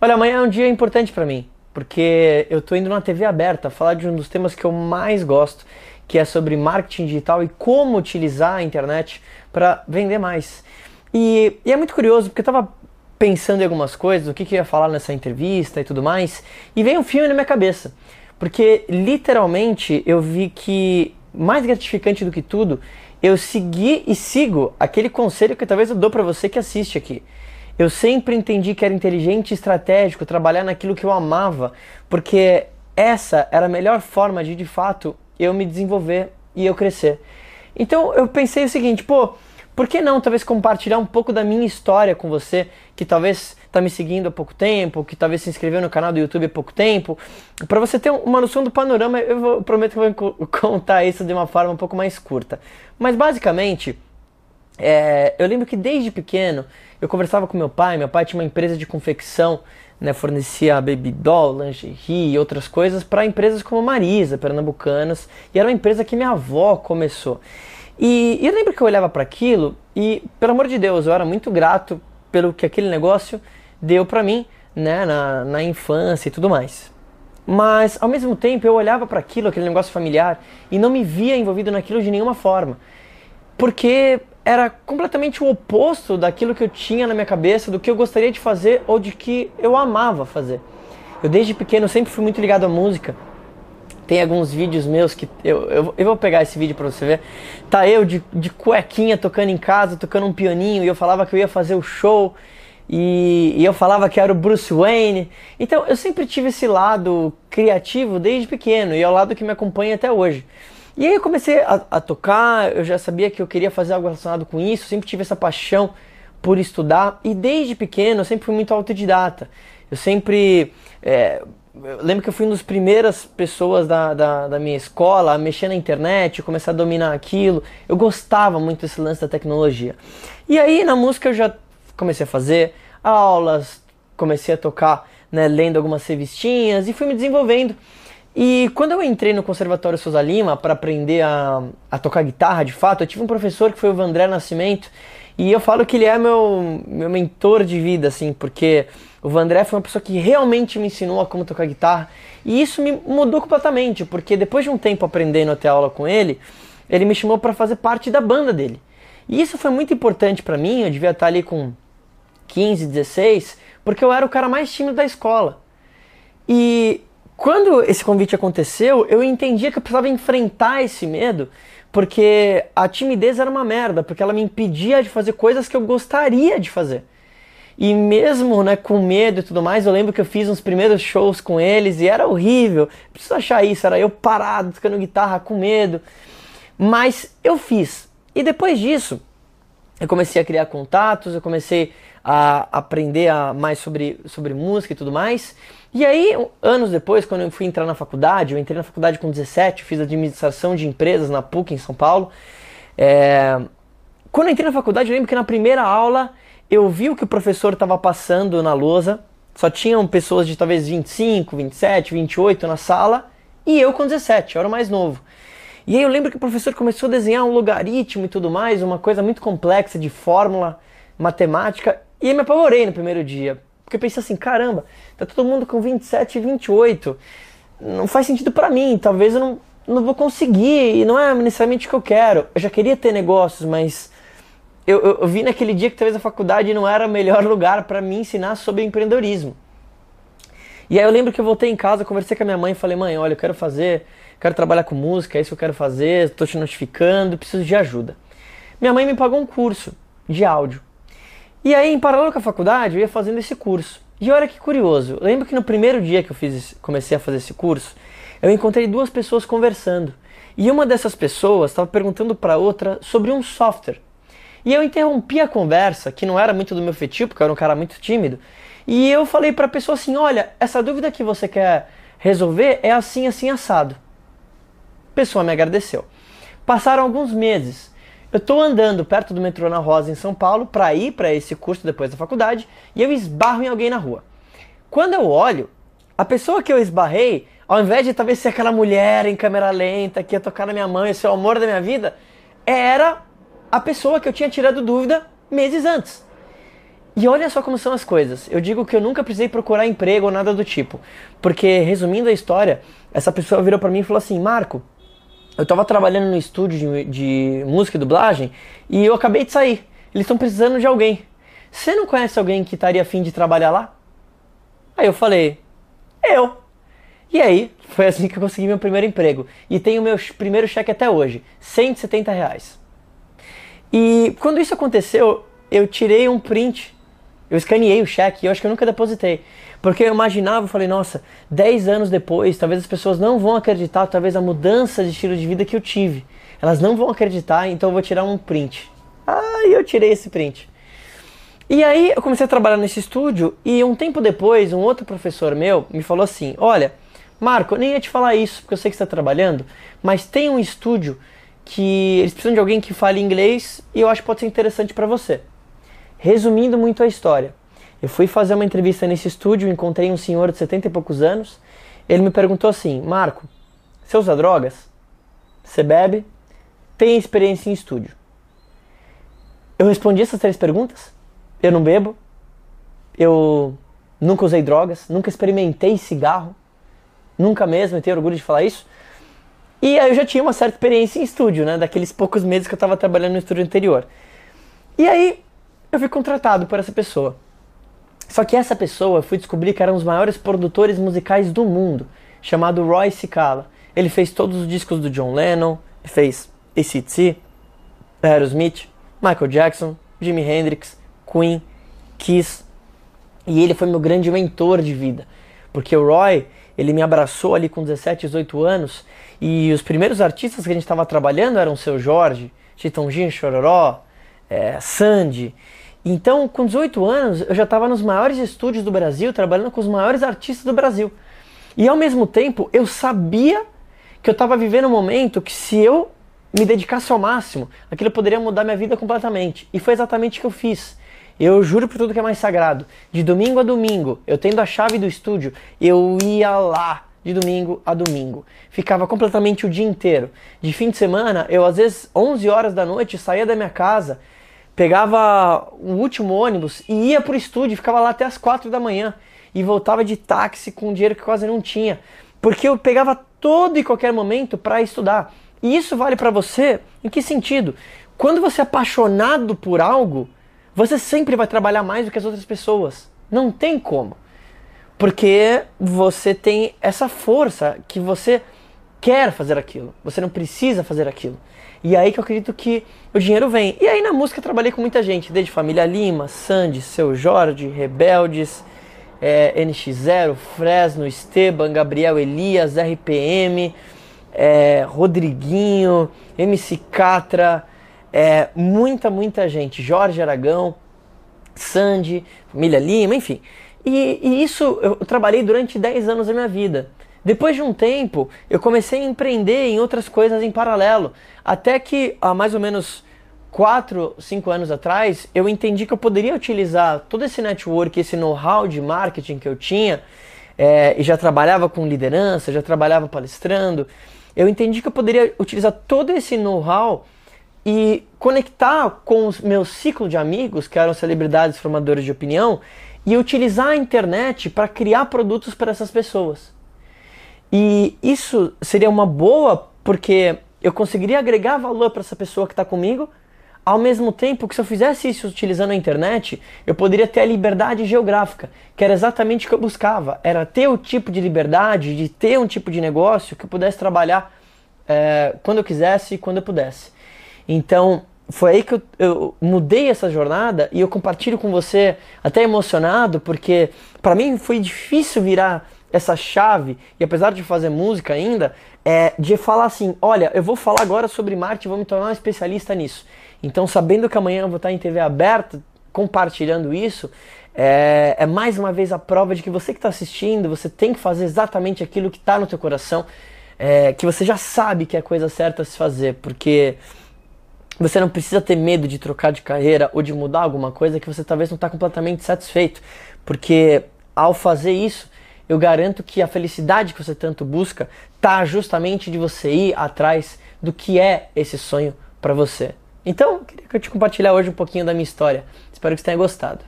Olha, amanhã é um dia importante para mim, porque eu tô indo na TV aberta falar de um dos temas que eu mais gosto, que é sobre marketing digital e como utilizar a internet para vender mais. E, e, é muito curioso, porque eu tava pensando em algumas coisas, o que, que eu ia falar nessa entrevista e tudo mais, e veio um filme na minha cabeça. Porque literalmente eu vi que mais gratificante do que tudo, eu segui e sigo aquele conselho que talvez eu dou para você que assiste aqui. Eu sempre entendi que era inteligente e estratégico trabalhar naquilo que eu amava, porque essa era a melhor forma de de fato eu me desenvolver e eu crescer. Então eu pensei o seguinte, pô, por que não talvez compartilhar um pouco da minha história com você, que talvez está me seguindo há pouco tempo, que talvez se inscreveu no canal do YouTube há pouco tempo, para você ter uma noção do panorama, eu, vou, prometo que vou contar isso de uma forma um pouco mais curta. Mas basicamente, é, eu lembro que desde pequeno eu conversava com meu pai, meu pai tinha uma empresa de confecção, né, fornecia baby doll, lingerie e outras coisas para empresas como Marisa, Pernambucanas, e era uma empresa que minha avó começou. E, e eu lembro que eu olhava para aquilo e, pelo amor de Deus, eu era muito grato pelo que aquele negócio deu para mim, né, na, na infância e tudo mais. Mas, ao mesmo tempo, eu olhava para aquilo, aquele negócio familiar, e não me via envolvido naquilo de nenhuma forma. Porque era completamente o oposto daquilo que eu tinha na minha cabeça, do que eu gostaria de fazer ou de que eu amava fazer. Eu, desde pequeno, sempre fui muito ligado à música. Tem alguns vídeos meus que eu, eu, eu vou pegar esse vídeo para você ver. Tá eu de, de cuequinha tocando em casa, tocando um pianinho, e eu falava que eu ia fazer o show. E, e, eu falava que era o Bruce Wayne. Então eu sempre tive esse lado criativo desde pequeno e é o lado que me acompanha até hoje. E aí eu comecei a, a, tocar, eu já sabia que eu queria fazer algo relacionado com isso, sempre tive essa paixão por estudar e desde pequeno eu sempre fui muito autodidata. Eu sempre é, eu lembro que eu fui uma das primeiras pessoas da, da, da, minha escola a mexer na internet, começar a dominar aquilo. Eu gostava muito desse lance da tecnologia. E aí na música eu já comecei a fazer aulas, comecei a tocar, né, lendo algumas revistinhas e fui me desenvolvendo. E quando eu entrei no Conservatório Souza Lima para aprender a, a tocar guitarra de fato, eu tive um professor que foi o Vandré Nascimento e eu falo que ele é meu, meu mentor de vida, assim, porque o Vandré foi uma pessoa que realmente me ensinou a como tocar guitarra. E isso me mudou completamente, porque depois de um tempo aprendendo a ter aula com ele, ele me chamou para fazer parte da banda dele. E isso foi muito importante para mim, eu devia estar ali com 15, 16, porque eu era o cara mais tímido da escola. E quando esse convite aconteceu, eu entendia que eu precisava enfrentar esse medo, porque a timidez era uma merda, porque ela me impedia de fazer coisas que eu gostaria de fazer. E mesmo né, com medo e tudo mais, eu lembro que eu fiz uns primeiros shows com eles e era horrível. Preciso achar isso, era eu parado, tocando guitarra com medo. Mas eu fiz. E depois disso, eu comecei a criar contatos, eu comecei a aprender a, mais sobre, sobre música e tudo mais. E aí, anos depois, quando eu fui entrar na faculdade, eu entrei na faculdade com 17, fiz administração de empresas na PUC em São Paulo. É... Quando eu entrei na faculdade, eu lembro que na primeira aula eu vi o que o professor estava passando na lousa, só tinham pessoas de talvez 25, 27, 28 na sala, e eu com 17, eu era o mais novo. E aí eu lembro que o professor começou a desenhar um logaritmo e tudo mais, uma coisa muito complexa de fórmula matemática, e eu me apavorei no primeiro dia, porque eu pensei assim, caramba, tá todo mundo com 27, 28, não faz sentido para mim, talvez eu não, não vou conseguir, e não é necessariamente o que eu quero. Eu já queria ter negócios, mas eu, eu, eu vi naquele dia que talvez a faculdade não era o melhor lugar para me ensinar sobre empreendedorismo. E aí eu lembro que eu voltei em casa, conversei com a minha mãe e falei, mãe, olha, eu quero fazer, quero trabalhar com música, é isso que eu quero fazer, estou te notificando, preciso de ajuda. Minha mãe me pagou um curso de áudio. E aí, em paralelo com a faculdade, eu ia fazendo esse curso. E olha que curioso, eu lembro que no primeiro dia que eu fiz, comecei a fazer esse curso, eu encontrei duas pessoas conversando. E uma dessas pessoas estava perguntando para outra sobre um software. E eu interrompi a conversa, que não era muito do meu feitio, porque eu era um cara muito tímido, e eu falei para a pessoa assim: olha, essa dúvida que você quer resolver é assim, assim, assado. A pessoa me agradeceu. Passaram alguns meses. Eu estou andando perto do metrô na Rosa, em São Paulo, para ir para esse curso depois da faculdade, e eu esbarro em alguém na rua. Quando eu olho, a pessoa que eu esbarrei, ao invés de talvez ser aquela mulher em câmera lenta que ia tocar na minha mão e ser o amor da minha vida, era a pessoa que eu tinha tirado dúvida meses antes. E olha só como são as coisas. Eu digo que eu nunca precisei procurar emprego ou nada do tipo. Porque, resumindo a história, essa pessoa virou para mim e falou assim: Marco, eu tava trabalhando no estúdio de, de música e dublagem e eu acabei de sair. Eles estão precisando de alguém. Você não conhece alguém que estaria afim de trabalhar lá? Aí eu falei: Eu. E aí, foi assim que eu consegui meu primeiro emprego. E tenho meu primeiro cheque até hoje: 170 reais. E quando isso aconteceu, eu tirei um print eu escaneei o cheque e eu acho que eu nunca depositei. Porque eu imaginava, eu falei, nossa, 10 anos depois, talvez as pessoas não vão acreditar, talvez a mudança de estilo de vida que eu tive. Elas não vão acreditar, então eu vou tirar um print. Ah, eu tirei esse print. E aí eu comecei a trabalhar nesse estúdio e um tempo depois, um outro professor meu me falou assim: Olha, Marco, eu nem ia te falar isso porque eu sei que você está trabalhando, mas tem um estúdio que eles precisam de alguém que fale inglês e eu acho que pode ser interessante para você. Resumindo muito a história, eu fui fazer uma entrevista nesse estúdio, encontrei um senhor de 70 e poucos anos. Ele me perguntou assim: Marco, você usa drogas? Você bebe? Tem experiência em estúdio? Eu respondi essas três perguntas. Eu não bebo. Eu nunca usei drogas. Nunca experimentei cigarro. Nunca mesmo, eu tenho orgulho de falar isso. E aí eu já tinha uma certa experiência em estúdio, né? Daqueles poucos meses que eu estava trabalhando no estúdio anterior. E aí eu fui contratado por essa pessoa. Só que essa pessoa, eu fui descobrir que era um dos maiores produtores musicais do mundo, chamado Roy Cicala. Ele fez todos os discos do John Lennon, fez ACDC, Aerosmith, Michael Jackson, Jimi Hendrix, Queen, Kiss. E ele foi meu grande mentor de vida. Porque o Roy, ele me abraçou ali com 17, 18 anos. E os primeiros artistas que a gente estava trabalhando eram o Seu Jorge, Chitãozinho Chororó, é, Sandy. Então, com 18 anos, eu já estava nos maiores estúdios do Brasil, trabalhando com os maiores artistas do Brasil. E ao mesmo tempo, eu sabia que eu estava vivendo um momento que se eu me dedicasse ao máximo, aquilo poderia mudar minha vida completamente. E foi exatamente o que eu fiz. Eu juro por tudo que é mais sagrado. De domingo a domingo, eu tendo a chave do estúdio, eu ia lá de domingo a domingo. Ficava completamente o dia inteiro. De fim de semana, eu às vezes 11 horas da noite saía da minha casa pegava o último ônibus e ia pro estúdio, ficava lá até as quatro da manhã e voltava de táxi com dinheiro que quase não tinha, porque eu pegava todo e qualquer momento para estudar. E isso vale para você em que sentido? Quando você é apaixonado por algo, você sempre vai trabalhar mais do que as outras pessoas. Não tem como. Porque você tem essa força que você quer fazer aquilo. Você não precisa fazer aquilo. E aí que eu acredito que o dinheiro vem. E aí na música trabalhei com muita gente, desde Família Lima, Sandy, Seu Jorge, Rebeldes, é, NX0, Fresno, Esteban, Gabriel Elias, RPM, é, Rodriguinho, MC Catra, é, muita, muita gente. Jorge Aragão, Sandy, Família Lima, enfim. E, e isso eu trabalhei durante 10 anos da minha vida. Depois de um tempo, eu comecei a empreender em outras coisas em paralelo. Até que há mais ou menos 4, 5 anos atrás, eu entendi que eu poderia utilizar todo esse network, esse know-how de marketing que eu tinha, é, e já trabalhava com liderança, já trabalhava palestrando. Eu entendi que eu poderia utilizar todo esse know-how e conectar com o meu ciclo de amigos, que eram celebridades formadores de opinião, e utilizar a internet para criar produtos para essas pessoas. E isso seria uma boa porque eu conseguiria agregar valor para essa pessoa que está comigo, ao mesmo tempo que se eu fizesse isso utilizando a internet, eu poderia ter a liberdade geográfica, que era exatamente o que eu buscava. Era ter o tipo de liberdade, de ter um tipo de negócio que eu pudesse trabalhar é, quando eu quisesse e quando eu pudesse. Então, foi aí que eu, eu, mudei essa jornada e eu compartilho com você, até emocionado, porque para mim foi difícil virar essa chave, e apesar de fazer música ainda, é de falar assim: olha, eu vou falar agora sobre marketing, vou me tornar um especialista nisso. Então, sabendo que amanhã eu vou estar em TV aberta, compartilhando isso, é, é mais uma vez a prova de que você que está assistindo, você tem que fazer exatamente aquilo que está no teu coração, é, que você já sabe que é a coisa certa a se fazer, porque você não precisa ter medo de trocar de carreira ou de mudar alguma coisa que você talvez não está completamente satisfeito, porque ao fazer isso eu garanto que a felicidade que você tanto busca está justamente de você ir atrás do que é esse sonho para você. Então, queria que eu te compartilhar hoje um pouquinho da minha história. Espero que você tenha gostado.